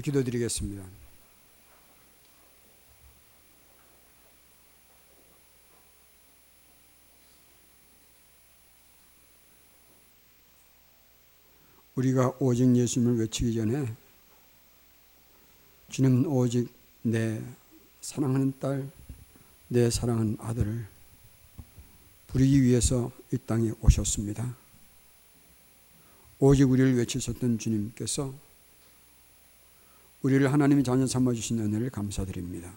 기도드리겠습니다. 우리가 오직 예수님을 외치기 전에 주님은 오직 내 사랑하는 딸, 내 사랑하는 아들을 부리기 위해서 이 땅에 오셨습니다. 오직 우리를 외치셨던 주님께서 우리를 하나님의 자녀 삼아 주신 은혜를 감사드립니다.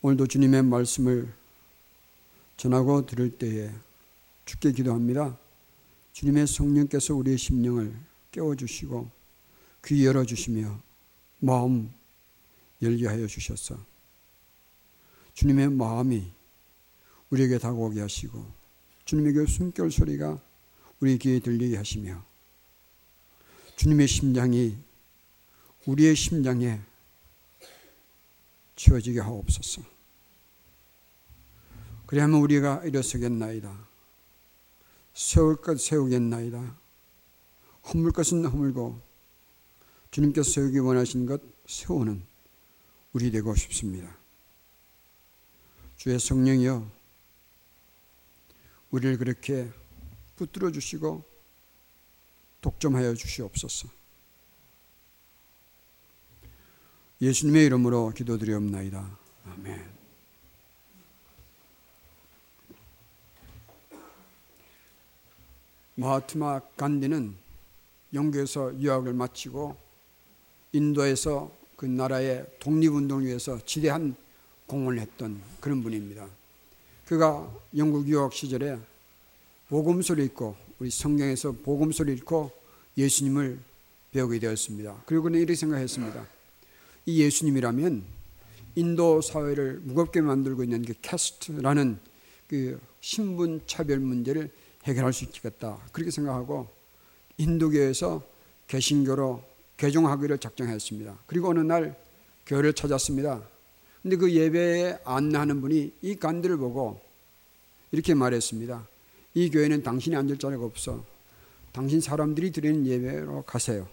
오늘도 주님의 말씀을 전하고 들을 때에 죽게 기도합니다. 주님의 성령께서 우리의 심령을 깨워 주시고 귀 열어 주시며 마음 열게 하여 주셔서 주님의 마음이 우리에게 다가오게 하시고 주님의 그 숨결 소리가 우리 귀에 들리게 하시며 주님의 심장이 우리의 심장에 치워지게 하옵소서. 그리하면 우리가 일어서겠나이다. 세울 것 세우겠나이다. 허물 것은 허물고 주님께서 세우기 원하신 것 세우는 우리 되고 싶습니다. 주의 성령이여 우리를 그렇게 붙들어 주시고 독점하여 주시옵소서. 예수님의 이름으로 기도드리옵나이다. 아멘. 마하트마 간디는 영국에서 유학을 마치고 인도에서 그 나라의 독립운동을 위해서 지대한 공헌을 했던 그런 분입니다. 그가 영국 유학 시절에 복음서를 읽고 우리 성경에서 복음서를 읽고 예수님을 배우게 되었습니다. 그리고 그는 이렇게 생각했습니다. 이 예수님이라면 인도 사회를 무겁게 만들고 있는 그 캐스트라는 그 신분 차별 문제를 해결할 수 있겠다. 그렇게 생각하고 인도교에서 개신교로 개종하기를 작정했습니다. 그리고 어느 날 교회를 찾았습니다. 근데 그 예배에 안내하는 분이 이 간들을 보고 이렇게 말했습니다. 이 교회는 당신이 앉을 자리가 없어. 당신 사람들이 드리는 예배로 가세요.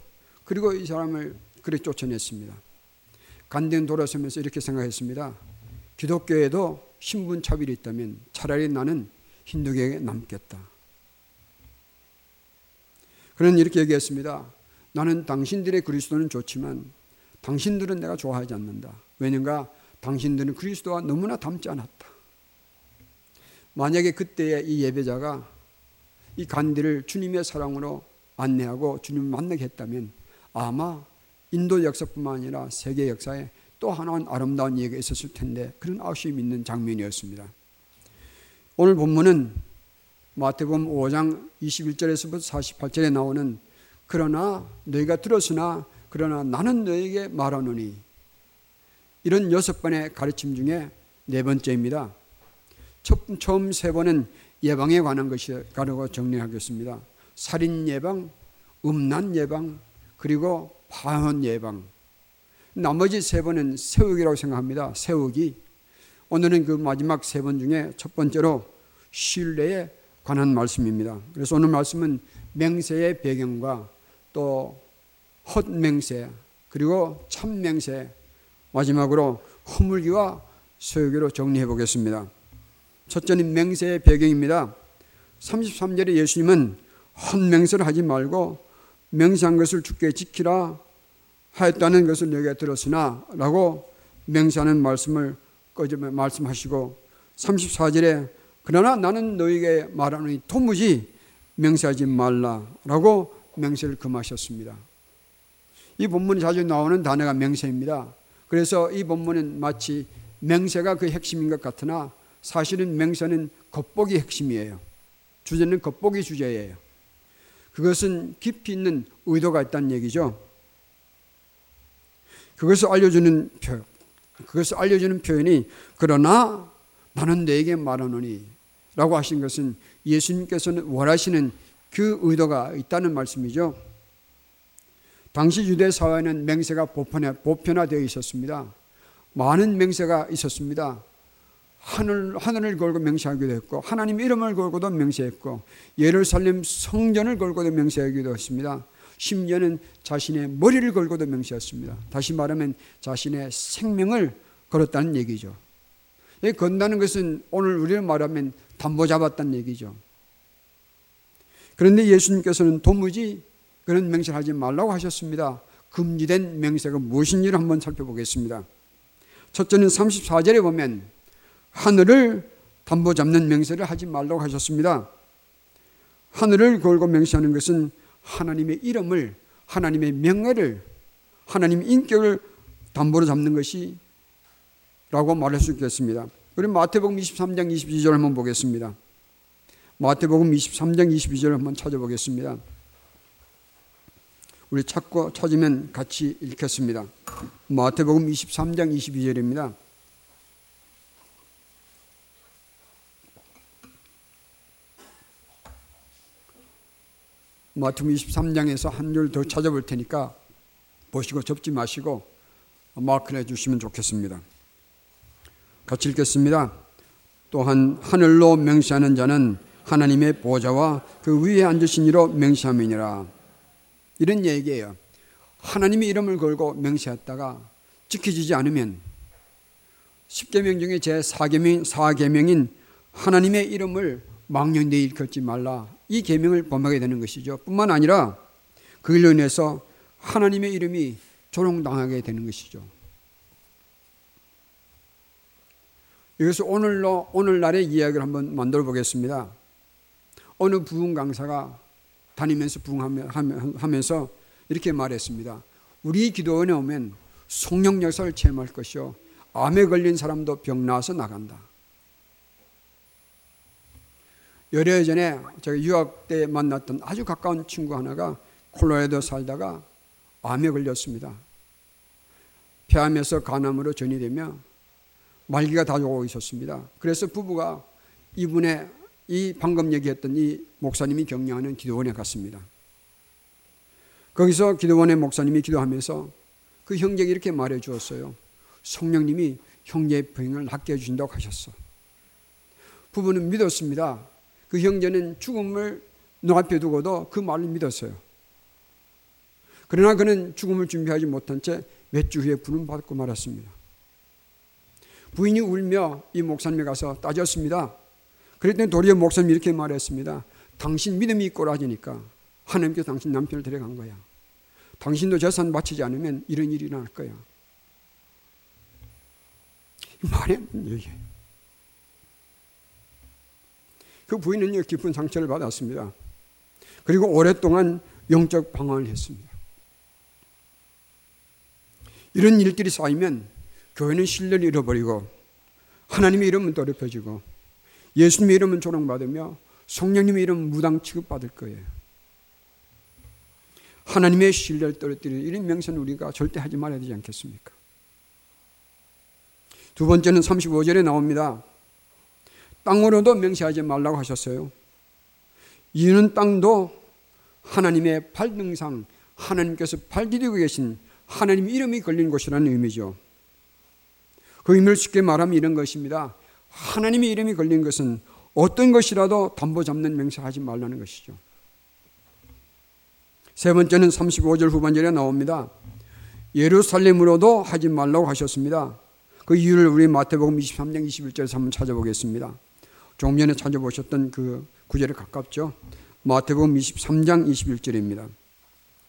그리고 이 사람을 그래 쫓아냈습니다. 간대는 돌아서면서 이렇게 생각했습니다. 기독교에도 신분 차별이 있다면 차라리 나는 힌두교에 남겠다. 그는 이렇게 얘기했습니다. 나는 당신들의 그리스도는 좋지만 당신들은 내가 좋아하지 않는다. 왜냐가 당신들은 그리스도와 너무나 닮지 않았다. 만약에 그때의 이 예배자가 이 간디를 주님의 사랑으로 안내하고 주님을 만나게 했다면 아마 인도 역사뿐만 아니라 세계 역사에 또 하나는 아름다운 얘기가 있었을 텐데 그런 아쉬움이 있는 장면이었습니다. 오늘 본문은 마태복음 5장 21절에서부터 48절에 나오는 그러나 너희가 들었으나 그러나 나는 너에게 말하노니 이런 여섯 번의 가르침 중에 네 번째입니다. 첫, 처음 세 번은 예방에 관한 것이라고 정리하겠습니다. 살인 예방, 음란 예방, 그리고 파혼 예방. 나머지 세 번은 세우기라고 생각합니다. 세우기. 오늘은 그 마지막 세 번 중에 첫 번째로 신뢰에 관한 말씀입니다. 그래서 오늘 말씀은 맹세의 배경과 또 헛맹세 그리고 참맹세 마지막으로 허물기와 소유기로 정리해 보겠습니다. 첫째는 맹세의 배경입니다. 33절에 예수님은 헛맹세를 하지 말고 맹세한 것을 주께 지키라 하였다는 것을 내게 들었으나 라고 맹세하는 말씀을 말씀하시고 34절에 그러나 나는 너에게 말하노니 도무지 맹세하지 말라라고 맹세를 금하셨습니다. 이 본문에 자주 나오는 단어가 맹세입니다. 그래서 이 본문은 마치 맹세가 그 핵심인 것 같으나 사실은 맹세는 겉보기 핵심이에요. 주제는 겉보기 주제예요. 그것은 깊이 있는 의도가 있다는 얘기죠. 그것을 알려주는 표, 그것을 알려주는 표현이 그러나 나는 너에게 말하노니 라고 하신 것은 예수님께서는 원하시는 그 의도가 있다는 말씀이죠. 당시 유대 사회는 맹세가 보편화, 보편화되어 있었습니다. 많은 맹세가 있었습니다. 하늘, 하늘을 걸고 맹세하기도 했고, 하나님 이름을 걸고도 맹세했고, 예루살렘 성전을 걸고도 맹세하기도 했습니다. 심지어는 자신의 머리를 걸고도 맹세했습니다. 다시 말하면 자신의 생명을 걸었다는 얘기죠. 이 건다는 것은 오늘 우리를 말하면 담보 잡았다는 얘기죠. 그런데 예수님께서는 도무지 그런 맹세를 하지 말라고 하셨습니다. 금지된 맹세가 무엇인지를 한번 살펴보겠습니다. 첫째는 34절에 보면 하늘을 담보 잡는 맹세를 하지 말라고 하셨습니다. 하늘을 걸고 맹세하는 것은 하나님의 이름을, 하나님의 명예를, 하나님의 인격을 담보로 잡는 것이 라고 말할 수 있겠습니다. 우리 마태복음 23장 22절 한번 보겠습니다. 마태복음 23장 22절 한번 찾아보겠습니다. 우리 찾고 찾으면 같이 읽겠습니다. 마태복음 23장 22절입니다. 마태복음 23장에서 한 줄 더 찾아볼 테니까 보시고 접지 마시고 마크를 해주시면 좋겠습니다. 같이 읽겠습니다. 또한 하늘로 맹세하는 자는 하나님의 보좌와 그 위에 앉으신 이로 맹세함이니라. 이런 얘기예요. 하나님의 이름을 걸고 맹세했다가 지켜지지 않으면 10계명 중에 제 4계명, 4계명인 하나님의 이름을 망령되이 일컫지 말라. 이 계명을 범하게 되는 것이죠. 뿐만 아니라 그 일로 인해서 하나님의 이름이 조롱당하게 되는 것이죠. 이것을 오늘로 오늘날의 이야기를 한번 만들어 보겠습니다. 어느 부흥 강사가 다니면서 부흥하면서 이렇게 말했습니다. 우리 기도원에 오면 성령 역사를 체험할 것이요. 암에 걸린 사람도 병 나서 나간다. 열흘 전에 제가 유학 때 만났던 아주 가까운 친구 하나가 콜로라도 살다가 암에 걸렸습니다. 폐암에서 간암으로 전이되며 말기가 다 오고 있었습니다. 그래서 부부가 이분의 이 방금 얘기했던 이 목사님이 격려하는 기도원에 갔습니다. 거기서 기도원의 목사님이 기도하면서 그 형제에게 이렇게 말해 주었어요. 성령님이 형제의 병을 낫게 해주신다고 하셨어. 부부는 믿었습니다. 그 형제는 죽음을 눈앞에 두고도 그 말을 믿었어요. 그러나 그는 죽음을 준비하지 못한 채 몇 주 후에 부름 받고 말았습니다. 부인이 울며 이 목사님에 가서 따졌습니다. 그랬더니 도리어 목사님이 이렇게 말했습니다. 당신 믿음이 꼬라지니까 하나님께서 당신 남편을 데려간 거야. 당신도 재산 바치지 않으면 이런 일이 일어날 거야. 말이 안 되는 얘기예요. 그 부인은 깊은 상처를 받았습니다. 그리고 오랫동안 영적 방황을 했습니다. 이런 일들이 쌓이면 교회는 신뢰를 잃어버리고 하나님의 이름은 더럽혀지고 예수님의 이름은 조롱받으며 성령님의 이름은 무당 취급받을 거예요. 하나님의 신뢰를 떨어뜨리는 이런 명세는 우리가 절대 하지 말아야 되지 않겠습니까? 두 번째는 35절에 나옵니다. 땅으로도 명세하지 말라고 하셨어요. 이유는 땅도 하나님의 발등상, 하나님께서 발디디고 계신 하나님 이름이 걸린 곳이라는 의미죠. 그 의미를 쉽게 말하면 이런 것입니다. 하나님의 이름이 걸린 것은 어떤 것이라도 담보 잡는 맹세하지 말라는 것이죠. 세 번째는 35절 후반절에 나옵니다. 예루살렘으로도 하지 말라고 하셨습니다. 그 이유를 우리 마태복음 23장 21절에서 한번 찾아보겠습니다. 전에 찾아보셨던 그 구절에 가깝죠. 마태복음 23장 21절입니다.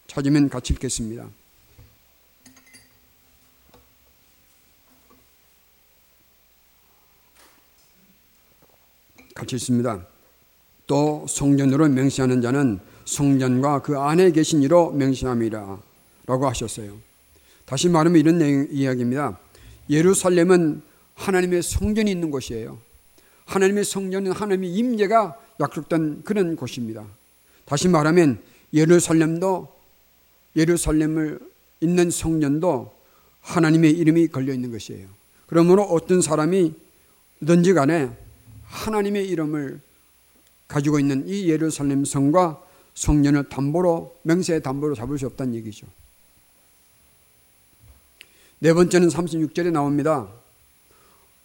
찾으면 같이 읽겠습니다. 같이 있습니다. 또 성전으로 맹세하는 자는 성전과 그 안에 계신 이로 맹세함이라 라고 하셨어요. 다시 말하면 이런 이야기입니다. 예루살렘은 하나님의 성전이 있는 곳이에요. 하나님의 성전은 하나님의 임재가 약속된 그런 곳입니다. 다시 말하면 예루살렘도 예루살렘을 있는 성전도 하나님의 이름이 걸려 있는 것이에요. 그러므로 어떤 사람이 든지 간에 하나님의 이름을 가지고 있는 이 예루살렘 성과 성전을 담보로 명세의 담보로 잡을 수 없다는 얘기죠. 네 번째는 36절에 나옵니다.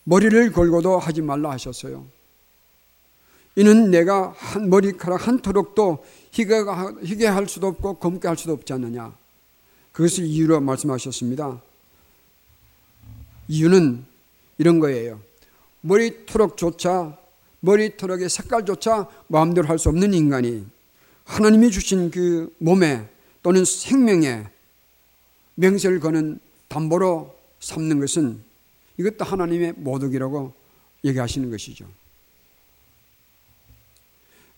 머리를 걸고도 하지 말라 하셨어요. 이는 내가 한 머리카락 한 토록도 희게, 할 수도 없고 검게 할 수도 없지 않느냐. 그것을 이유로 말씀하셨습니다. 이유는 이런 거예요. 머리토록조차 머리토록의 색깔조차 마음대로 할 수 없는 인간이 하나님이 주신 그 몸에 또는 생명에 명세를 거는 담보로 삼는 것은 이것도 하나님의 모독이라고 얘기하시는 것이죠.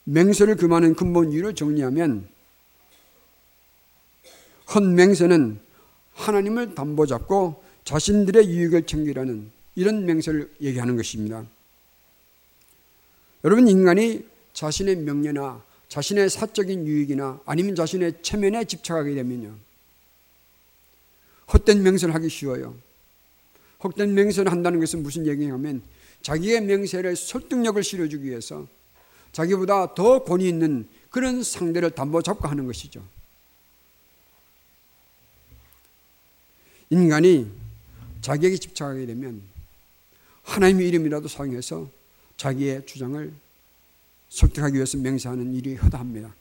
맹세를 금하는 근본 이유를 정리하면 헌맹세는 하나님을 담보 잡고 자신들의 유익을 챙기라는 이런 맹세를 얘기하는 것입니다. 여러분 인간이 자신의 명예나 자신의 사적인 유익이나 아니면 자신의 체면에 집착하게 되면요. 헛된 맹세를 하기 쉬워요. 헛된 맹세를 한다는 것은 무슨 얘기냐면 자기의 명세를 설득력을 실어주기 위해서 자기보다 더 권위 있는 그런 상대를 담보 잡고 하는 것이죠. 인간이 자기에게 집착하게 되면 하나님의 이름이라도 사용해서 자기의 주장을 설득하기 위해서 맹세하는 일이 허다합니다.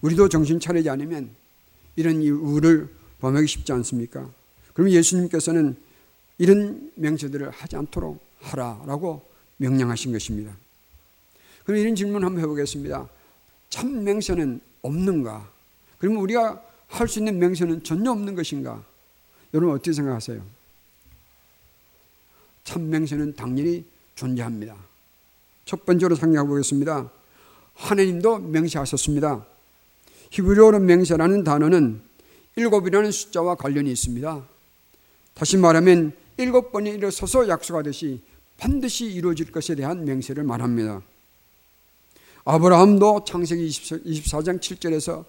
우리도 정신 차리지 않으면 이런 우를 범하기 쉽지 않습니까? 그럼 예수님께서는 이런 맹세들을 하지 않도록 하라라고 명령하신 것입니다. 그럼 이런 질문 한번 해보겠습니다. 참 맹세는 없는가? 그러면 우리가 할 수 있는 맹세는 전혀 없는 것인가? 여러분 어떻게 생각하세요? 참 맹세는 당연히 존재합니다. 첫 번째로 생각해 보겠습니다. 하나님도 맹세하셨습니다. 히브리어로 맹세라는 단어는 일곱이라는 숫자와 관련이 있습니다. 다시 말하면 일곱 번이 일어서서 약속하듯이 반드시 이루어질 것에 대한 맹세를 말합니다. 아브라함도 창세기 24장 7절에서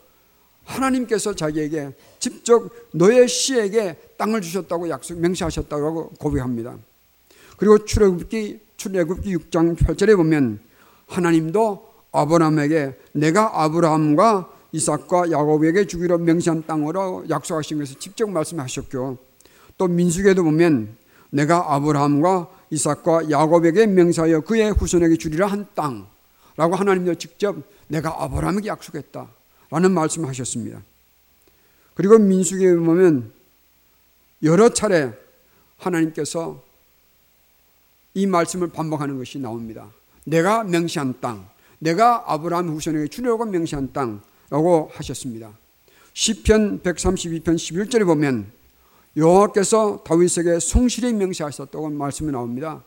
하나님께서 자기에게 직접 너의 씨에게 땅을 주셨다고 약속 맹세하셨다고 고백합니다. 그리고 출애굽기 출애굽기 6장 8절에 보면 하나님도 아브라함에게 내가 아브라함과 이삭과 야곱에게 주기로 명시한 땅으로 약속하신 것을 직접 말씀하셨고 또 민수기에도 보면 내가 아브라함과 이삭과 야곱에게 명사하여 그의 후손에게 주리라 한 땅라고 하나님도 직접 내가 아브라함에게 약속했다 라는 말씀하셨습니다. 그리고 민수기에 보면 여러 차례 하나님께서 이 말씀을 반복하는 것이 나옵니다. 내가 명시한 땅, 내가 아브라함 후손에게 주려고 명시한 땅라고 하셨습니다. 시편 132편 11절에 보면 여호와께서 다윗에게 성실히 명시하셨다고 말씀이 나옵니다.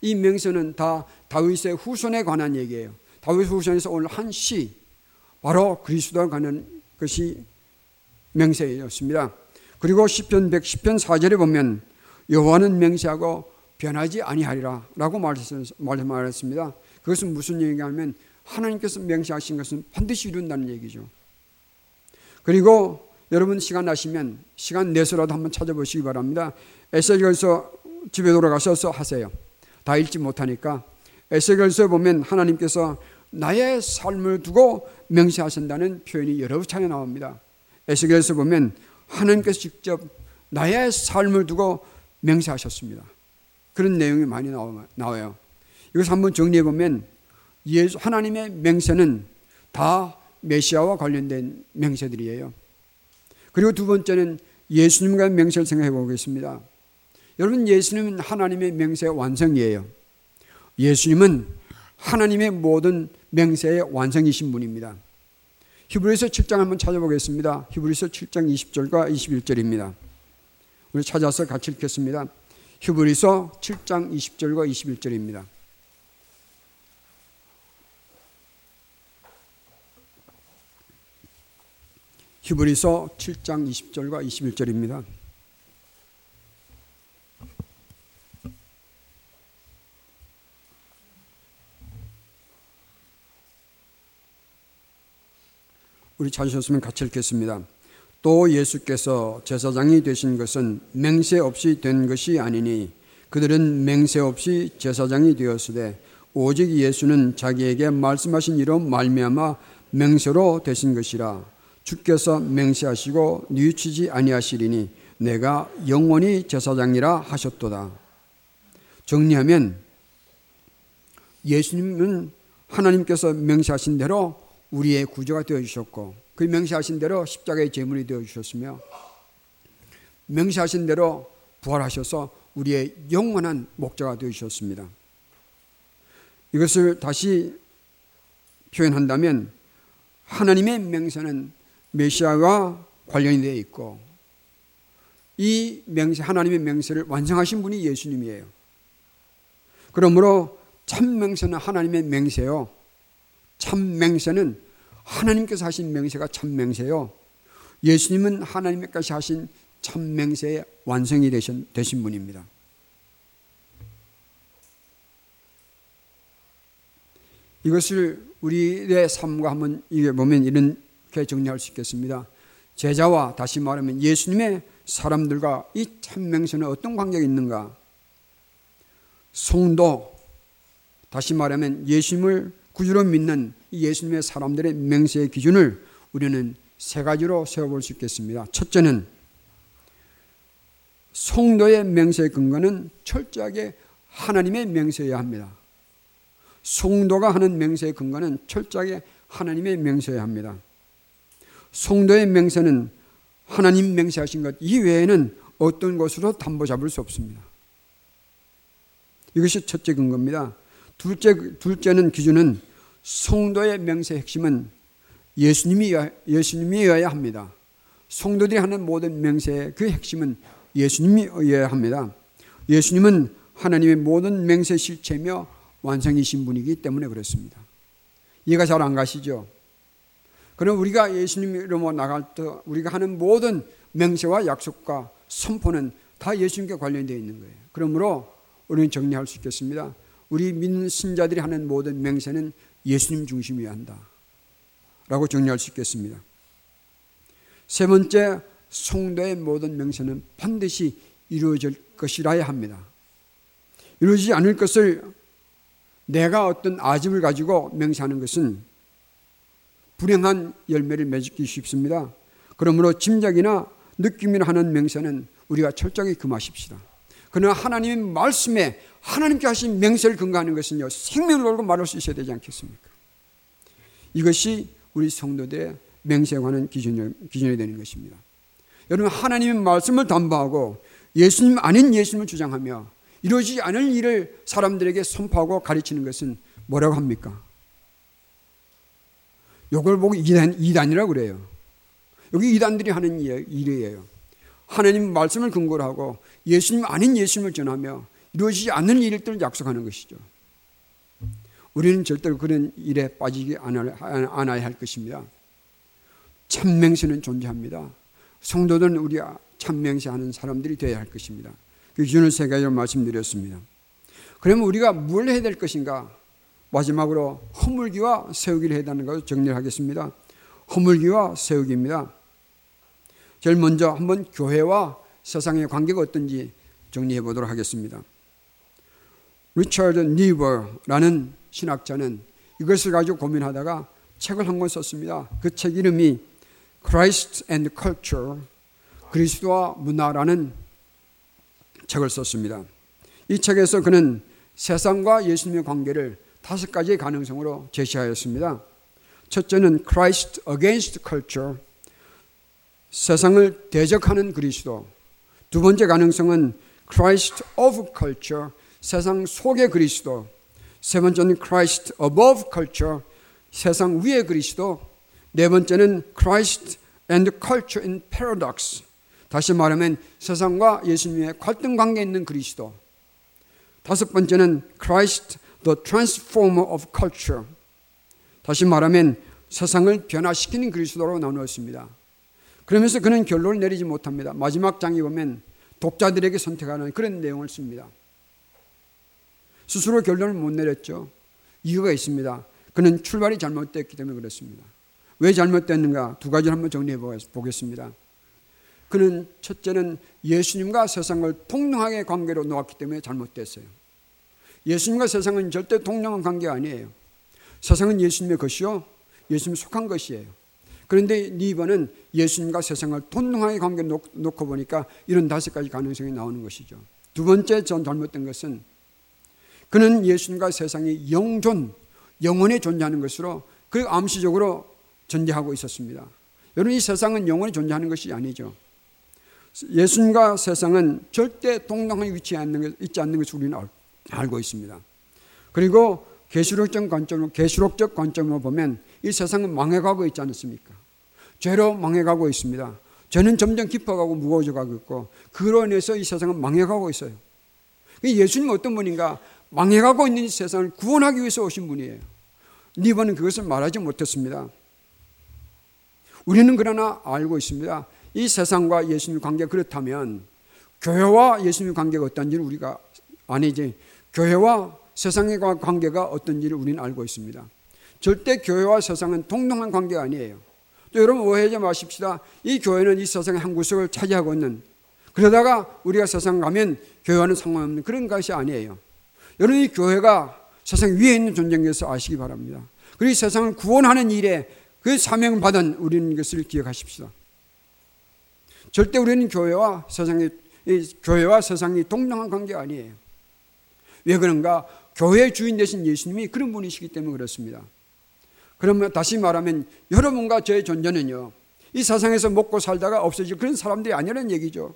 이 명세는 다 다윗의 후손에 관한 얘기예요. 다윗 후손에서 오늘 한 시, 바로 그리스도에 관한 것이 명세였습니다. 그리고 시편 110편 4절에 보면 여호와는 명세하고 변하지 아니하리라라고 말했습니다. 그것은 무슨 얘기냐면 하나님께서 명시하신 것은 반드시 이룬다는 얘기죠. 그리고 여러분 시간 나시면 시간 내서라도 한번 찾아보시기 바랍니다. 에세겔서 집에 돌아가셔서 하세요. 다 읽지 못하니까 에세겔서에 보면 하나님께서 나의 삶을 두고 명시하신다는 표현이 여러 차례 나옵니다. 에스겔서 보면 하나님께서 직접 나의 삶을 두고 명시하셨습니다. 그런 내용이 많이 나와요. 이것을 한번 정리해 보면 하나님의 맹세는 다 메시아와 관련된 맹세들이에요. 그리고 두 번째는 예수님과의 맹세를 생각해 보겠습니다. 여러분 예수님은 하나님의 맹세의 완성이에요. 예수님은 하나님의 모든 맹세의 완성이신 분입니다. 히브리서 7장 한번 찾아보겠습니다. 히브리서 7장 20절과 21절입니다. 우리 찾아서 같이 읽겠습니다. 히브리서 7장 20절과 21절입니다. 히브리서 7장 20절과 21절입니다. 우리 찾으셨으면 같이 읽겠습니다. 또 예수께서 제사장이 되신 것은 맹세 없이 된 것이 아니니 그들은 맹세 없이 제사장이 되었으되 오직 예수는 자기에게 말씀하신 이로 말미암아 맹세로 되신 것이라 주께서 맹세하시고 뉘우치지 아니하시리니 내가 영원히 제사장이라 하셨도다. 정리하면 예수님은 하나님께서 명시하신 대로 우리의 구조가 되어 주셨고 그 명시하신 대로 십자가의 제물이 되어 주셨으며 명시하신 대로 부활하셔서 우리의 영원한 목자가 되어 주셨습니다. 이것을 다시 표현한다면 하나님의 맹세는 메시아와 관련이 되어 있고 이 맹세 하나님의 맹세를 완성하신 분이 예수님이에요. 그러므로 참 맹세는 하나님의 맹세요. 참 맹세는 하나님께서 하신 맹세가 참 맹세요. 예수님은 하나님께서 하신 참 맹세의 완성이 되신, 되신 분입니다. 이것을 우리의 삶과 한번 이게 보면 이 렇게 정리할 수 있겠습니다. 제자와 다시 말하면 예수님의 사람들과 이 참명세는 어떤 관계가 있는가? 성도, 다시 말하면 예수님을 구주로 믿는 예수님의 사람들의 맹세의 기준을 우리는 세 가지로 세워볼 수 있겠습니다. 첫째는 성도의 맹세의 근거는 철저하게 하나님의 맹세여야 합니다. 성도가 하는 맹세의 근거는 철저하게 하나님의 맹세여야 합니다. 성도의 맹세는 하나님 맹세하신 것 이외에는 어떤 것으로 담보 잡을 수 없습니다. 이것이 첫째 근거입니다. 둘째, 둘째는 기준은 성도의 맹세의 핵심은 예수님이, 예수님이 어야 합니다. 성도들이 하는 모든 맹세의 그 핵심은 예수님이 어야 합니다. 예수님은 하나님의 모든 맹세 실체며 완성이신 분이기 때문에 그렇습니다. 이해가 잘 안 가시죠? 그럼 우리가 예수님 으로 나갈 때 우리가 하는 모든 맹세와 약속과 선포는 다 예수님께 관련되어 있는 거예요. 그러므로 우리는 정리할 수 있겠습니다. 우리 믿는 신자들이 하는 모든 맹세는 예수님 중심이어야 한다. 라고 정리할 수 있겠습니다. 세 번째, 성도의 모든 맹세는 반드시 이루어질 것이라야 합니다. 이루어지지 않을 것을 내가 어떤 아집을 가지고 맹세하는 것은 불행한 열매를 맺기 쉽습니다. 그러므로 짐작이나 느낌이나 하는 맹세는 우리가 철저히 금하십시다. 그러나 하나님의 말씀에 하나님께 하신 맹세를 근거하는 것은요, 생명을 걸고 말할 수 있어야 되지 않겠습니까? 이것이 우리 성도들의 맹세에 관한 기준이, 기준이 되는 것입니다. 여러분, 하나님의 말씀을 담보하고 예수님 아닌 예수님을 주장하며 이루어지지 않을 일을 사람들에게 선포하고 가르치는 것은 뭐라고 합니까? 요걸 보고 이단, 이단이라고 그래요. 여기 이단들이 하는 일이에요. 하나님 말씀을 근거로 하고 예수님 아닌 예수님을 전하며 이루어지지 않는 일들을 약속하는 것이죠. 우리는 절대로 그런 일에 빠지지 않아야 할 것입니다. 참맹세는 존재합니다. 성도들은 우리가 참맹세하는 사람들이 되어야 할 것입니다. 그 기준을 세 가지로 말씀드렸습니다. 그러면 우리가 뭘 해야 될 것인가? 마지막으로 허물기와 세우기를 해야 하는 것을 정리를 하겠습니다. 허물기와 세우기입니다. 제일 먼저 한번 교회와 세상의 관계가 어떤지 정리해 보도록 하겠습니다. 리처드 니버라는 신학자는 이것을 가지고 고민하다가 책을 한 권 썼습니다. 그 책 이름이 Christ and Culture, 그리스도와 문화라는 책을 썼습니다. 이 책에서 그는 세상과 예수님의 관계를 다섯 가지의 가능성으로 제시하였습니다. 첫째는 Christ against culture, 세상을 대적하는 그리스도. 두 번째 가능성은 Christ of culture, 세상 속의 그리스도. 세 번째는 Christ above culture, 세상 위의 그리스도. 네 번째는 Christ and culture in paradox. 다시 말하면 세상과 예수님의 갈등 관계에 있는 그리스도. 다섯 번째는 Christ the transformer of culture. 다시 말하면 세상을 변화시키는 그리스도로 나누었습니다. 그러면서 그는 결론을 내리지 못합니다. 마지막 장에 보면 독자들에게 선택하는 그런 내용을 씁니다. 스스로 결론을 못 내렸죠. 이유가 있습니다. 그는 출발이 잘못됐기 때문에 그렇습니다. 왜 잘못됐는가? 두 가지를 한번 정리해 보겠습니다. 그는 첫째는 예수님과 세상을 동등하게 관계로 놓았기 때문에 잘못됐어요. 예수님과 세상은 절대 동등한 관계 아니에요. 세상은 예수님의 것이요. 예수님 속한 것이에요. 그런데 니버는 예수님과 세상을 동등하게 관계 놓고 보니까 이런 다섯 가지 가능성이 나오는 것이죠. 두 번째 전 잘못된 것은 그는 예수님과 세상의 영존, 영원히 존재하는 것으로 그 암시적으로 전제하고 있었습니다. 여러분 이 세상은 영원히 존재하는 것이 아니죠. 예수님과 세상은 절대 동등한 위치에 있지 않는 것을 우리는 있습니다. 그리고 계시록적 관점으로 계시록적 관점으로 보면 이 세상은 망해가고 있지 않습니까? 죄로 망해가고 있습니다. 죄는 점점 깊어가고 무거워져 가고 있고 그로 인해서 이 세상은 망해가고 있어요. 예수님 어떤 분인가 망해가고 있는 이 세상을 구원하기 위해서 오신 분이에요. 니번은 그것을 말하지 못했습니다. 우리는 그러나 알고 있습니다. 이 세상과 예수님 관계가 그렇다면 교회와 예수님 관계가 어떤지를 우리가 아니지. 교회와 세상의 관계가 어떤지를 우리는 알고 있습니다. 절대 교회와 세상은 동등한 관계가 아니에요. 또 여러분 오해하지 마십시다. 이 교회는 이 세상의 한 구석을 차지하고 있는 그러다가 우리가 세상 가면 교회와는 상관없는 그런 것이 아니에요. 여러분 이 교회가 세상 위에 있는 것을 아시기 바랍니다. 그리고 세상을 구원하는 일에 그 사명을 받은 우리는 것을 기억하십시다. 절대 우리는 교회와 세상이 교회와 세상이 동등한 관계가 아니에요. 왜 그런가? 교회의 주인 되신 예수님이 그런 분이시기 때문에 그렇습니다. 그러면 다시 말하면 여러분과 저의 존재는요. 이 세상에서 먹고 살다가 없어질 그런 사람들이 아니라는 얘기죠.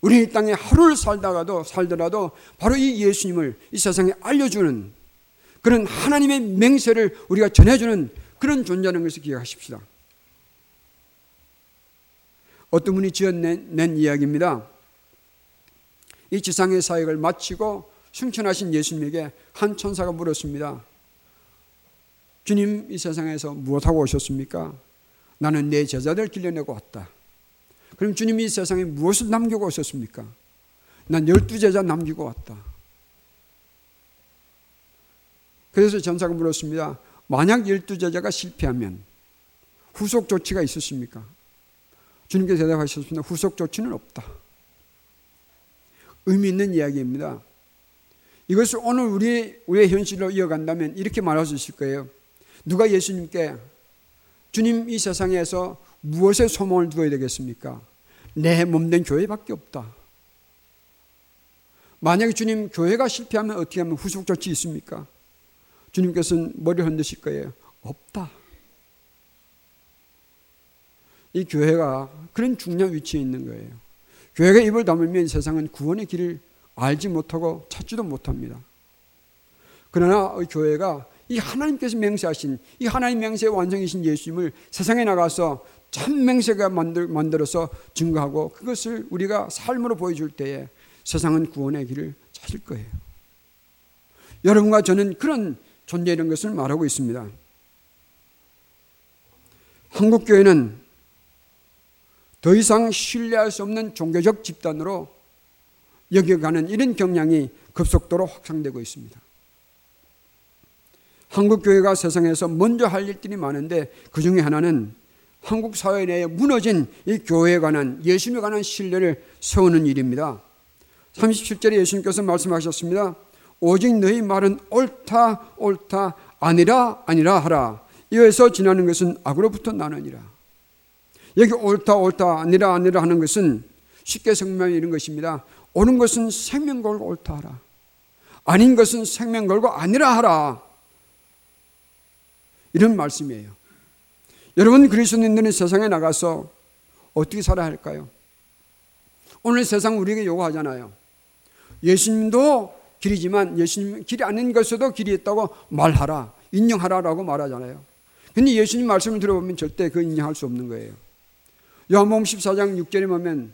우리 이 땅에 하루를 살다가도 살더라도 바로 이 예수님을 이 세상에 알려주는 그런 하나님의 맹세를 우리가 전해주는 그런 존재라는 것을 기억하십시다. 어떤 분이 지어낸 이야기입니다. 이 지상의 사역을 마치고 승천하신 예수님에게 한 천사가 물었습니다. 주님 이 세상에서 무엇하고 오셨습니까? 나는 내 제자들 길러내고 왔다. 그럼 주님이 이 세상에 무엇을 남기고 오셨습니까? 난 열두 제자 남기고 왔다. 그래서 전사가 물었습니다. 만약 열두 제자가 실패하면 후속 조치가 있었습니까? 주님께서 대답하셨습니다. 후속 조치는 없다. 의미 있는 이야기입니다. 이것을 오늘 우리, 우리의 현실로 이어간다면 이렇게 말할 수 있을 거예요. 누가 예수님께 주님 이 세상에서 무엇에 소망을 두어야 되겠습니까? 내 몸된 교회밖에 없다. 만약에 주님 교회가 실패하면 어떻게 하면 후속 조치 있습니까? 주님께서는 머리를 흔드실 거예요. 없다. 이 교회가 그런 중요한 위치에 있는 거예요. 교회가 입을 다물면 세상은 구원의 길을 알지 못하고 찾지도 못합니다. 그러나 이 교회가 이 하나님께서 맹세하신 이 하나님 맹세의 완성이신 예수님을 세상에 나가서 참 맹세가 만들, 만들어서 증거하고 그것을 우리가 삶으로 보여줄 때에 세상은 구원의 길을 찾을 거예요. 여러분과 저는 그런 존재라는 것을 말하고 있습니다. 한국교회는 더 이상 신뢰할 수 없는 종교적 집단으로 여겨가는 이런 경향이 급속도로 확산되고 있습니다. 한국 교회가 세상에서 먼저 할 일들이 많은데 그 중에 하나는 한국 사회 내에 무너진 이 교회에 관한 예수님에 관한 신뢰를 세우는 일입니다. 37절에 예수님께서 말씀하셨습니다. 오직 너희 말은 옳다 옳다 아니라 아니라 하라. 이어서 지나는 것은 악으로부터 나느니라. 여기 옳다 옳다 아니라 아니라 하는 것은 쉽게 설명이 이런 것입니다. 옳은 것은 생명 걸고 옳다 하라. 아닌 것은 생명 걸고 아니라 하라. 이런 말씀이에요. 여러분 그리스도인들은 세상에 나가서 어떻게 살아야 할까요? 오늘 세상 우리에게 요구하잖아요. 예수님도 길이지만 예수님 길이 아닌 것에도 길이 있다고 말하라. 인정하라라고 말하잖아요. 근데 예수님 말씀을 들어보면 절대 그 인정할 수 없는 거예요. 요한복음 14장 6절에 보면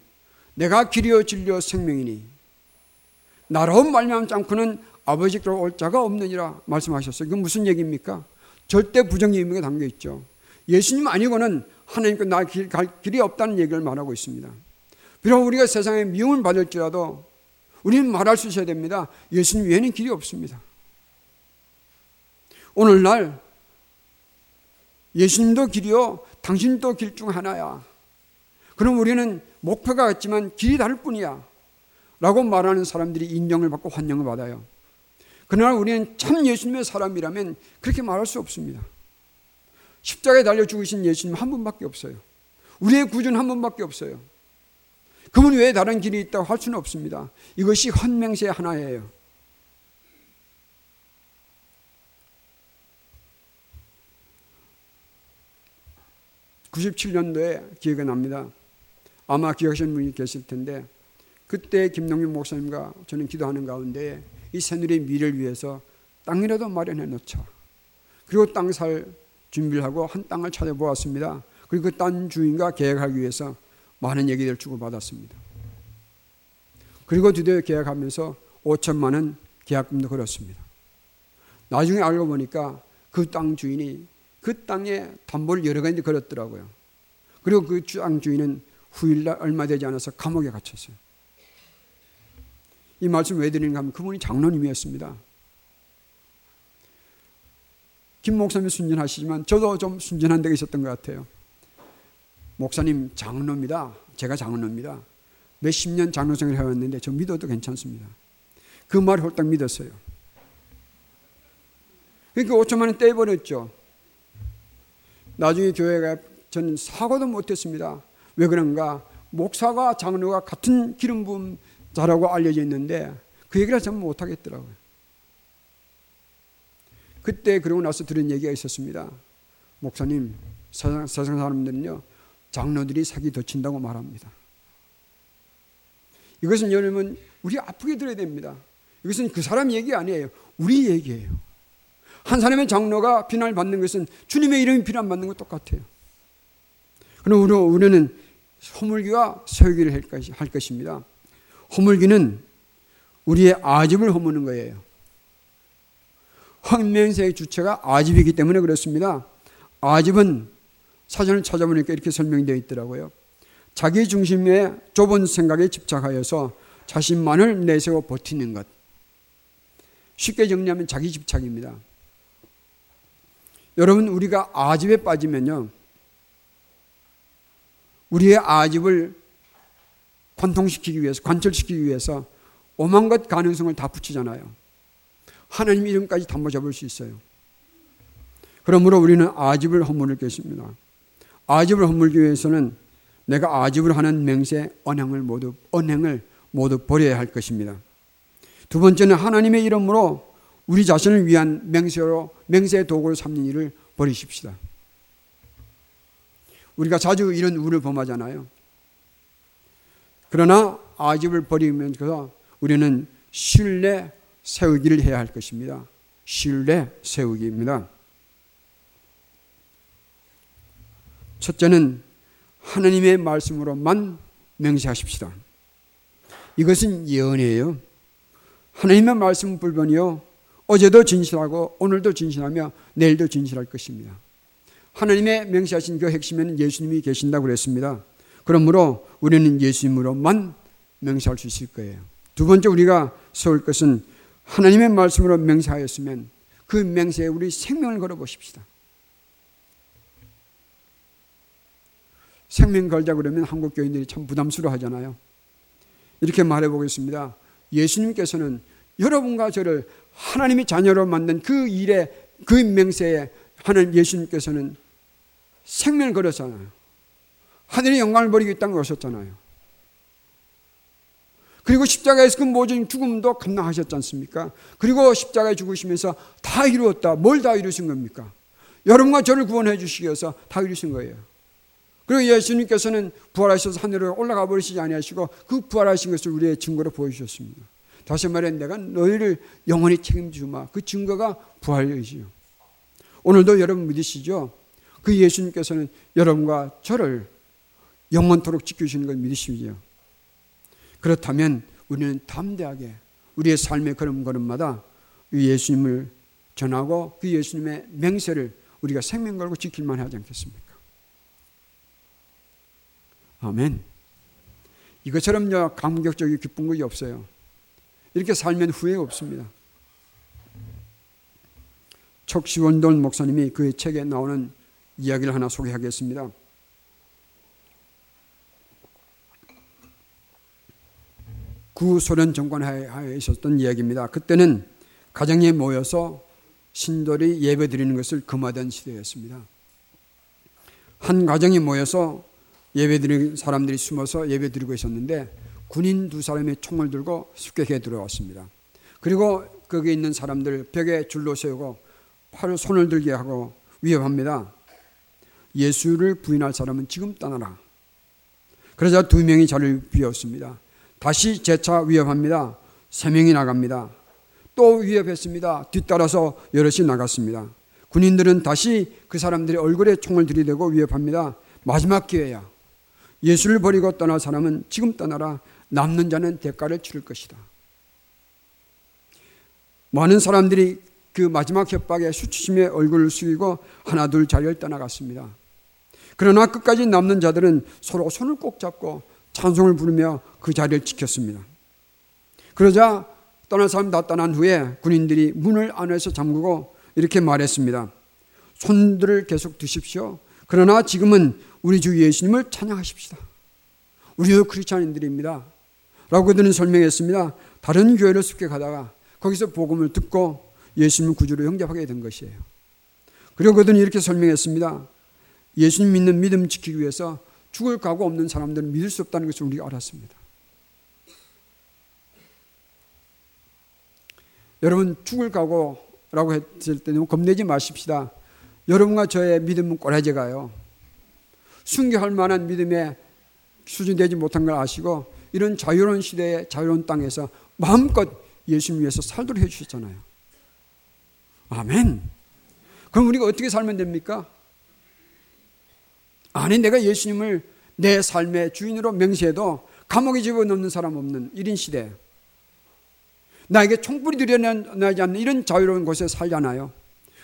내가 길이요 진리요 생명이니 나로 말미암지 않고는 아버지께로 올 자가 없느니라 말씀하셨어요. 그 무슨 얘기입니까? 절대 부정의 의미가 담겨 있죠. 예수님 아니고는 하나님께 나갈 길이 없다는 얘기를 말하고 있습니다. 비록 우리가 세상에 미움을 받을지라도 우리는 말할 수 있어야 됩니다. 예수님 외에는 길이 없습니다. 오늘날 예수님도 길이요, 당신도 길 중 하나야. 그럼 우리는 목표가 같지만 길이 다를 뿐이야. 라고 말하는 사람들이 인정을 받고 환영을 받아요. 그러나 우리는 참 예수님의 사람이라면 그렇게 말할 수 없습니다. 십자가에 달려 죽으신 예수님 한 분밖에 없어요. 우리의 구주는 한 분밖에 없어요. 그분 외에 다른 길이 있다고 할 수는 없습니다. 이것이 헌맹세 하나예요. (97년도에) 기회가 납니다. 아마 기억하시는 분이 계실 텐데 그때 김동윤 목사님과 저는 기도하는 가운데 이 새누리의 미래를 위해서 땅이라도 마련해 놓자. 그리고 땅 살 준비를 하고 한 땅을 찾아보았습니다. 그리고 그땅 주인과 계약하기 위해서 많은 얘기를 주고받았습니다. 그리고 드디어 계약하면서 5천만 원 계약금도 걸었습니다. 나중에 알고 보니까 그 땅 주인이 그 땅에 담보를 여러 가지 걸었더라고요. 그리고 그 땅 주인은 후일날 얼마 되지 않아서 감옥에 갇혔어요. 이 말씀 왜 드리는가 하면 그분이 장로님이었습니다. 김 목사님 순전하시지만 저도 좀 순전한 데가 있었던 것 같아요. 목사님 장로입니다. 제가 장로입니다. 몇십 년 장로생을 해왔는데 저 믿어도 괜찮습니다. 그 말을 홀딱 믿었어요. 그러니까 5천만 원 떼버렸죠. 나중에 교회가 저는 사과도 못했습니다. 왜 그런가? 목사가 장로가 같은 기름 부음 자라고 알려져 있는데 그 얘기를 전 못하겠더라고요. 그때 그러고 나서 들은 얘기가 있었습니다. 목사님, 세상, 세상 사람들은요, 장로들이 사기 더 친다고 말합니다. 이것은 여러분, 우리 아프게 들어야 됩니다. 이것은 그 사람 얘기 아니에요. 우리 얘기예요. 한 사람의 장로가 비난을 받는 것은 주님의 이름이 비난받는 것 똑같아요. 그럼 우리는 허물기와 서기를 할 것입니다. 허물기는 우리의 아집을 허무는 거예요. 황명세의 주체가 아집이기 때문에 그렇습니다. 아집은 사전을 찾아보니까 이렇게 설명되어 있더라고요. 자기 중심의 좁은 생각에 집착하여서 자신만을 내세워 버티는 것. 쉽게 정리하면 자기 집착입니다. 여러분, 우리가 아집에 빠지면요. 우리의 아집을 관통시키기 위해서, 관철시키기 위해서 오만 것 가능성을 다 붙이잖아요. 하나님 이름까지 담보 잡을 수 있어요. 그러므로 우리는 아집을 허물을 것입니다. 아집을 허물기 위해서는 내가 아집을 하는 맹세, 언행을 모두, 언행을 모두 버려야 할 것입니다. 두 번째는 하나님의 이름으로 우리 자신을 위한 맹세로, 맹세의 도구를 삼는 일을 버리십시다. 우리가 자주 이런 우를 범하잖아요. 그러나 아집을 버리면서 우리는 신뢰 세우기를 해야 할 것입니다. 신뢰 세우기입니다. 첫째는 하나님의 말씀으로만 맹세하십시다. 이것은 예언이에요. 하나님의 말씀은 불변이요. 어제도 진실하고 오늘도 진실하며 내일도 진실할 것입니다. 하나님의 맹세하신 그 핵심에는 예수님이 계신다고 그랬습니다. 그러므로 우리는 예수님으로만 맹세할 수 있을 거예요. 두 번째 우리가 세울 것은 하나님의 말씀으로 맹세하였으면 그 맹세에 우리 생명을 걸어 보십시다. 생명 걸자 그러면 한국 교인들이 참 부담스러워 하잖아요. 이렇게 말해 보겠습니다. 예수님께서는 여러분과 저를 하나님의 자녀로 만든 그 일에 그 맹세에 하나님 예수님께서는 생명을 걸었잖아요. 하늘의 영광을 버리고 이 땅에 오셨잖아요. 그리고 십자가에서 그 모든 죽음도 감당하셨지 않습니까? 그리고 십자가에 죽으시면서 다 이루었다. 뭘 다 이루신 겁니까? 여러분과 저를 구원해 주시기 위해서 다 이루신 거예요. 그리고 예수님께서는 부활하셔서 하늘로 올라가 버리시지 아니하시고 그 부활하신 것을 우리의 증거로 보여주셨습니다. 다시 말해 내가 너희를 영원히 책임주마. 그 증거가 부활이지요. 오늘도 여러분 믿으시죠? 그 예수님께서는 여러분과 저를 영원토록 지켜주시는 걸 믿으시죠. 그렇다면 우리는 담대하게 우리의 삶의 걸음걸음마다 예수님을 전하고 그 예수님의 맹세를 우리가 생명 걸고 지킬만 하지 않겠습니까? 아멘. 이것처럼요, 감격적이 기쁜 것이 없어요. 이렇게 살면 후회 없습니다. 척시원돌 목사님이 그의 책에 나오는 이야기를 하나 소개하겠습니다. 구소련 정권 하에 있었던 이야기입니다. 그때는 가정에 모여서 신돌이 예배 드리는 것을 금하던 시대였습니다. 한 가정이 모여서 예배 드리는 사람들이 숨어서 예배 드리고 있었는데 군인 두 사람이 총을 들고 습격해 들어왔습니다. 그리고 거기 있는 사람들 벽에 줄로 세우고 팔을 손을 들게 하고 위협합니다. 예수를 부인할 사람은 지금 떠나라. 그러자 두 명이 자리를 비웠습니다. 다시 재차 위협합니다. 세 명이 나갑니다. 또 위협했습니다. 뒤따라서 여럿이 나갔습니다. 군인들은 다시 그 사람들의 얼굴에 총을 들이대고 위협합니다. 마지막 기회야. 예수를 버리고 떠날 사람은 지금 떠나라. 남는 자는 대가를 치를 것이다. 많은 사람들이 그 마지막 협박에 수치심에 얼굴을 숙이고 하나둘 자리를 떠나갔습니다. 그러나 끝까지 남는 자들은 서로 손을 꼭 잡고 찬송을 부르며 그 자리를 지켰습니다. 그러자 떠날 사람 다 떠난 후에 군인들이 문을 안에서 잠그고 이렇게 말했습니다. 손들을 계속 드십시오. 그러나 지금은 우리 주 예수님을 찬양하십시다. 우리도 크리스찬인들입니다. 라고 그들은 설명했습니다. 다른 교회를 습격하다가 거기서 복음을 듣고 예수님 구주로 영접하게 된 것이에요. 그리고 그들은 이렇게 설명했습니다. 예수님 믿는 믿음 지키기 위해서 죽을 각오 없는 사람들은 믿을 수 없다는 것을 우리가 알았습니다. 여러분 죽을 각오라고 했을 때 너무 겁내지 마십시다. 여러분과 저의 믿음은 꼬라지가요. 순교할 만한 믿음에 수준되지 못한 걸 아시고 이런 자유로운 시대의 자유로운 땅에서 마음껏 예수님 위해서 살도록 해주셨잖아요. 아멘. 그럼 우리가 어떻게 살면 됩니까? 아니, 내가 예수님을 내 삶의 주인으로 명시해도 감옥에 집어넣는 사람 없는 1인 시대. 나에게 총불이 들여나지 않는 이런 자유로운 곳에 살잖아요.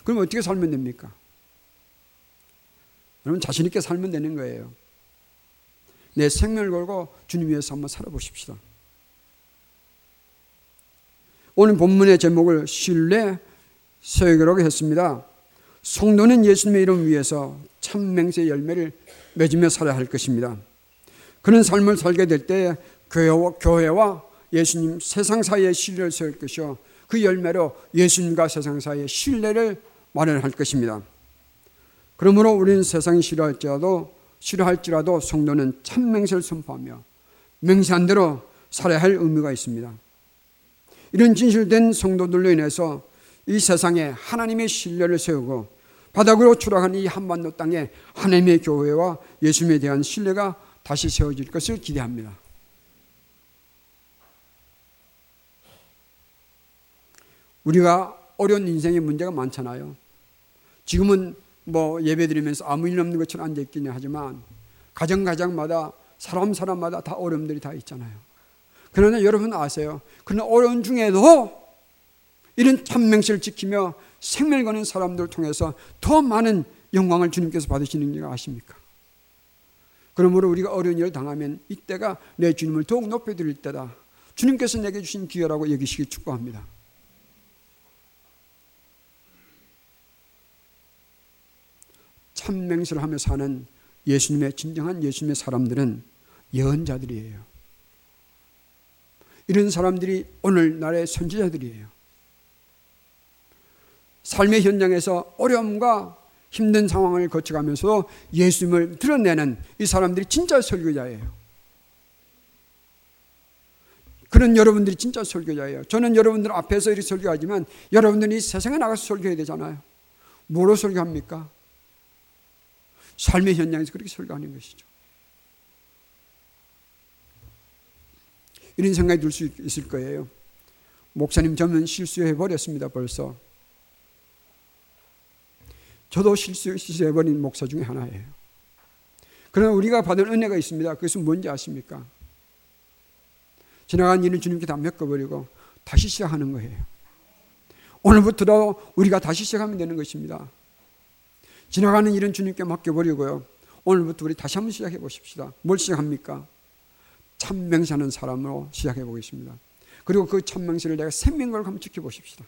그럼 어떻게 살면 됩니까? 여러분, 자신 있게 살면 되는 거예요. 내 생명을 걸고 주님 위해서 한번 살아보십시다. 오늘 본문의 제목을 신뢰 서역이라고 했습니다. 성도는 예수님의 이름 위해서 참 맹세 열매를 맺으며 살아야 할 것입니다. 그런 삶을 살게 될 때 교회와, 예수님 세상 사이에 신뢰를 세울 것이요. 그 열매로 예수님과 세상 사이에 신뢰를 마련할 것입니다. 그러므로 우리는 세상이 싫어할지라도 싫어할지라도 성도는 참 맹세를 선포하며 맹세한 대로 살아야 할 의미가 있습니다. 이런 진실된 성도들로 인해서 이 세상에 하나님의 신뢰를 세우고 바닥으로 추락한 이 한반도 땅에 하나님의 교회와 예수님에 대한 신뢰가 다시 세워질 것을 기대합니다. 우리가 어려운 인생의 문제가 많잖아요. 지금은 뭐 예배 드리면서 아무 일 없는 것처럼 앉아 있기는 하지만 가정 가정마다 사람 사람마다 다 어려움들이 다 있잖아요. 그러나 여러분 아세요? 그러나 어려운 중에도 이런 참명실을 지키며 생명을 거는 사람들을 통해서 더 많은 영광을 주님께서 받으시는 줄 아십니까? 그러므로 우리가 어려운 일을 당하면 이때가 내 주님을 더욱 높여드릴 때다. 주님께서 내게 주신 기회라고 여기시기 축복합니다. 참맹세를 하며 사는 예수님의 진정한 예수님의 사람들은 예언자들이에요. 이런 사람들이 오늘날의 선지자들이에요. 삶의 현장에서 어려움과 힘든 상황을 거쳐가면서 예수님을 드러내는 이 사람들이 진짜 설교자예요. 그런 여러분들이 진짜 설교자예요. 저는 여러분들 앞에서 이렇게 설교하지만 여러분들이 세상에 나가서 설교해야 되잖아요. 뭐로 설교합니까? 삶의 현장에서 그렇게 설교하는 것이죠. 이런 생각이 들 수 있을 거예요. 목사님 저는 실수해 버렸습니다. 벌써. 저도 실수해 버린 목사 중에 하나예요. 그러나 우리가 받은 은혜가 있습니다. 그것은 뭔지 아십니까? 지나간 일을 주님께 다 메꿔버리고 다시 시작하는 거예요. 오늘부터도 우리가 다시 시작하면 되는 것입니다. 지나가는 일은 주님께 맡겨버리고요. 오늘부터 우리 다시 한번 시작해 보십시다. 뭘 시작합니까? 참명시하는 사람으로 시작해 보겠습니다. 그리고 그 참명시를 내가 생명걸 한번 지켜보십시다.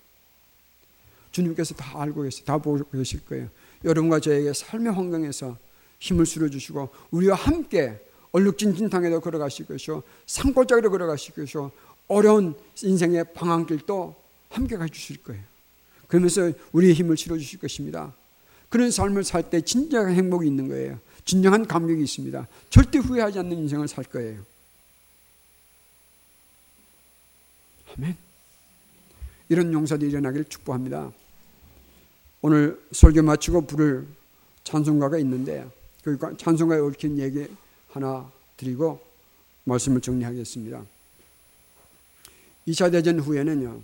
주님께서 다 알고 계세요. 다 보고 계실 거예요. 여러분과 저에게 삶의 환경에서 힘을 실어주시고 우리와 함께 얼룩진 진탕에도 걸어가실 것이요. 산골짜기로 걸어가실 것이요. 어려운 인생의 방황길도 함께 가주실 거예요. 그러면서 우리의 힘을 실어주실 것입니다. 그런 삶을 살 때 진정한 행복이 있는 거예요. 진정한 감격이 있습니다. 절대 후회하지 않는 인생을 살 거예요. 아멘. 이런 용사들이 일어나기를 축복합니다. 오늘 설교 마치고 부를 찬송가가 있는데 그 찬송가에 얽힌 얘기 하나 드리고 말씀을 정리하겠습니다. 2차 대전 후에는요.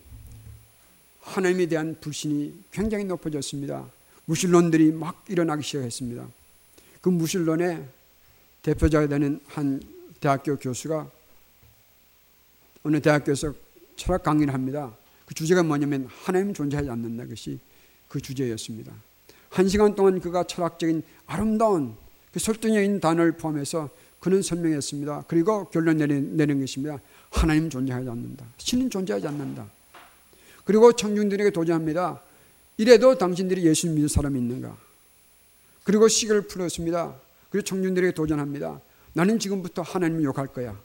하나님에 대한 불신이 굉장히 높아졌습니다. 무신론들이 막 일어나기 시작했습니다. 그 무신론의 대표자가 되는 한 대학교 교수가 어느 대학교에서 철학 강의를 합니다. 그 주제가 뭐냐면 하나님 존재하지 않는다 것이 그 주제였습니다. 한 시간 동안 그가 철학적인 아름다운 그 있는 단어를 포함해서 그는 설명했습니다. 그리고 결론 내린, 내린 것입니다. 하나님 존재하지 않는다. 신은 존재하지 않는다. 그리고 청중들에게 도전합니다. 이래도 당신들이 예수 믿는 사람이 있는가? 그리고 시계를 풀었습니다. 그리고 청중들에게 도전합니다. 나는 지금부터 하나님을 욕할 거야.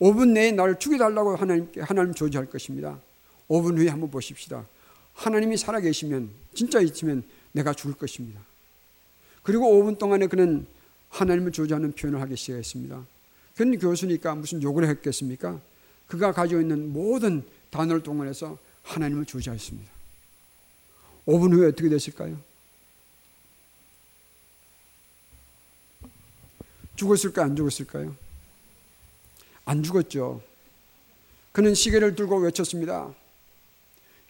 5분 내에 나를 죽여달라고 하나님께 하나님 조지할 것입니다. 5분 후에 한번 보십시다. 하나님이 살아계시면 진짜 있으면 내가 죽을 것입니다. 그리고 5분 동안에 그는 하나님을 조지하는 표현을 하기 시작했습니다. 그는 교수니까 무슨 욕을 했겠습니까? 그가 가지고 있는 모든 단어를 동원해서 하나님을 조지하였습니다. 5분 후에 어떻게 됐을까요? 죽었을까 안 죽었을까요? 안 죽었죠. 그는 시계를 들고 외쳤습니다.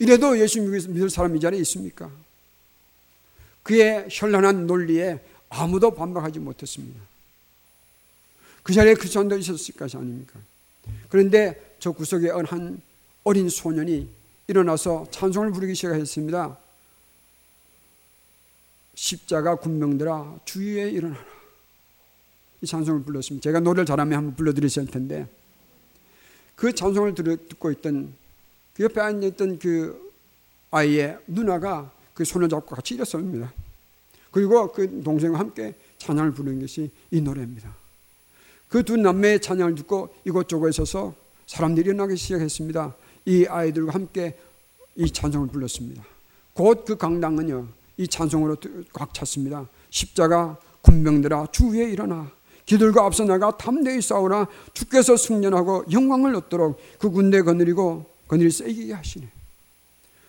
이래도 예수 믿을 사람이 이 자리에 있습니까? 그의 현란한 논리에 아무도 반박하지 못했습니다. 그 자리에 그리스도 있었을 것이 아닙니까? 그런데 저 구석에 한 어린 소년이 일어나서 찬송을 부르기 시작했습니다. 십자가 군명들아 주위에 일어나라. 이 찬송을 불렀습니다. 제가 노래를 잘하면 한번 불러드렸을 텐데 그 찬송을 듣고 있던 그 옆에 앉아있던 그 아이의 누나가 그 손을 잡고 같이 일어섭니다. 그리고 그 동생과 함께 찬양을 부르는 것이 이 노래입니다. 그 두 남매의 찬양을 듣고 이곳저곳에 서서 사람들이 일어나기 시작했습니다. 이 아이들과 함께 이 찬송을 불렀습니다. 곧 그 강당은요, 이 찬송으로 꽉 찼습니다. 십자가 군병들아 주 위에 일어나 기들과 앞서 나가 탐대히 싸우라 주께서 승전하고 영광을 얻도록 그 군대 거느리고 거느리 세게 하시네.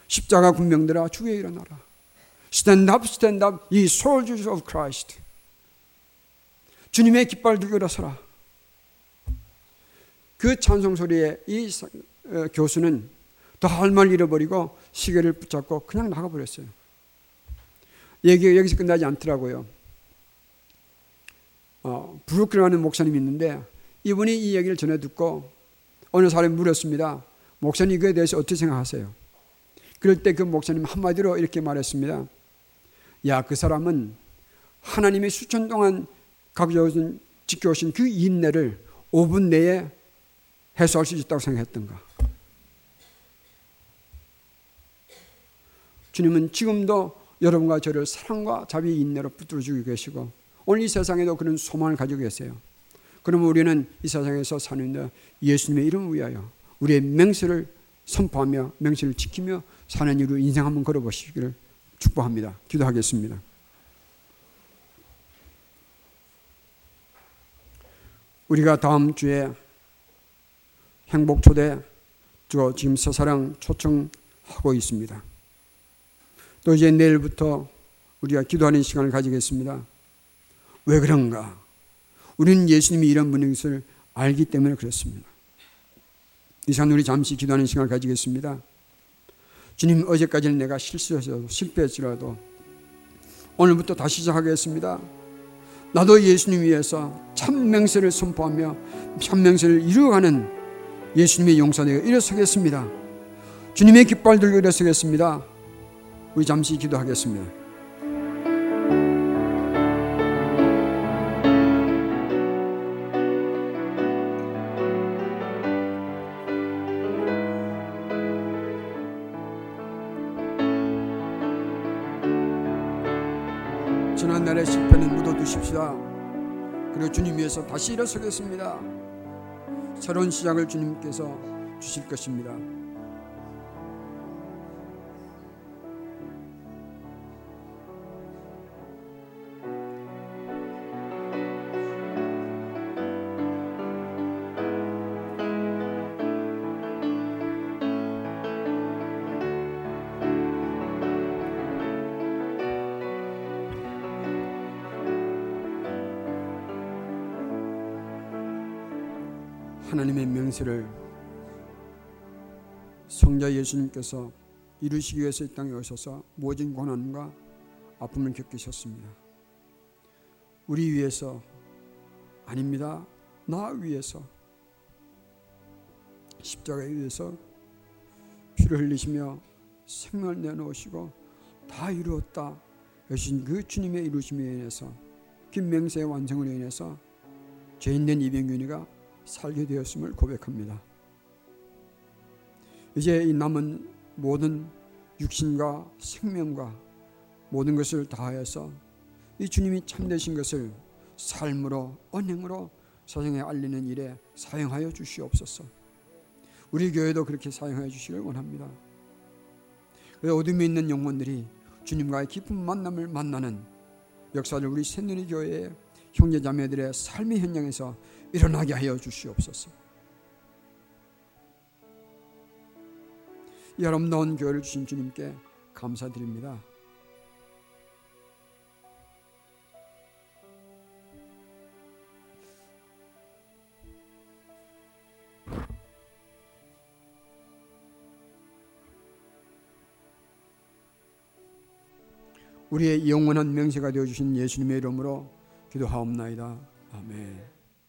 십자가 군병들아 주 위에 일어나라. Stand up, stand up, ye soldiers of Christ. 주님의 깃발 들고 일어서라. 그 찬송 소리에 이 어, 교수는 더 할 말 잃어버리고 시계를 붙잡고 그냥 나가버렸어요. 얘기가 여기서 끝나지 않더라고요. 어, 브루크라는 목사님이 있는데 이분이 이 얘기를 전해 듣고 어느 사람이 물었습니다. 목사님 이거에 대해서 어떻게 생각하세요? 그럴 때 그 목사님 한마디로 이렇게 말했습니다. 야, 그 사람은 하나님이 수천 동안 가져오신, 지켜오신 그 인내를 5분 내에 해소할 수 있다고 생각했던가. 주님은 지금도 여러분과 저를 사랑과 자비 인내로 붙들어주고 계시고 오늘 이 세상에도 그런 소망을 가지고 계세요. 그러면 우리는 이 세상에서 사는데 예수님의 이름을 위하여 우리의 맹세를 선포하며 맹세를 지키며 사는 이로 인생 한번 걸어보시기를 축복합니다. 기도하겠습니다. 우리가 다음 주에 행복 초대 저 지금 서사랑 초청하고 있습니다. 또 이제 내일부터 우리가 기도하는 시간을 가지겠습니다. 왜 그런가? 우리는 예수님이 이런 분인 것을 알기 때문에 그렇습니다. 이 시간 우리 잠시 기도하는 시간을 가지겠습니다. 주님 어제까지는 내가 실수해서 실패했지라도 오늘부터 다시 시작하겠습니다. 나도 예수님 위해서 참 맹세를 선포하며 참 맹세를 이루어가는 예수님의 용사되어 일어서겠습니다. 주님의 깃발 들고 일어서겠습니다. 우리 잠시 기도하겠습니다. 묻어두십시다. 그리고 주님 위해서 다시 일어서겠습니다. 새로운 시작을 주님께서 주실 것입니다. 명세를 성자 예수님께서 이루시기 위해서 이 땅에 오셔서 모진 고난과 아픔을 겪으셨습니다. 우리 위해서 아닙니다. 나 위해서 십자가에 위해서 피를 흘리시며 생명을 내놓으시고 다 이루었다 여신 그 주님의 이루심에 인해서 김명세의 완성으로 인해서 죄인된 이병균이가 살게 되었음을 고백합니다. 이제 이 남은 모든 육신과 생명과 모든 것을 다하여서 이 주님이 참되신 것을 삶으로 언행으로 세상에 알리는 일에 사용하여 주시옵소서. 우리 교회도 그렇게 사용하여 주시길 원합니다. 어둠에 있는 영혼들이 주님과의 깊은 만남을 만나는 역사를 우리 새누리 교회의 형제자매들의 삶의 현장에서 일어나게 하여 주시옵소서. 이 아름다운 교회를 주신 주님께 감사드립니다. 우리의 영원한 명세가 되어 주신 예수님의 이름으로 기도하옵나이다. 아멘.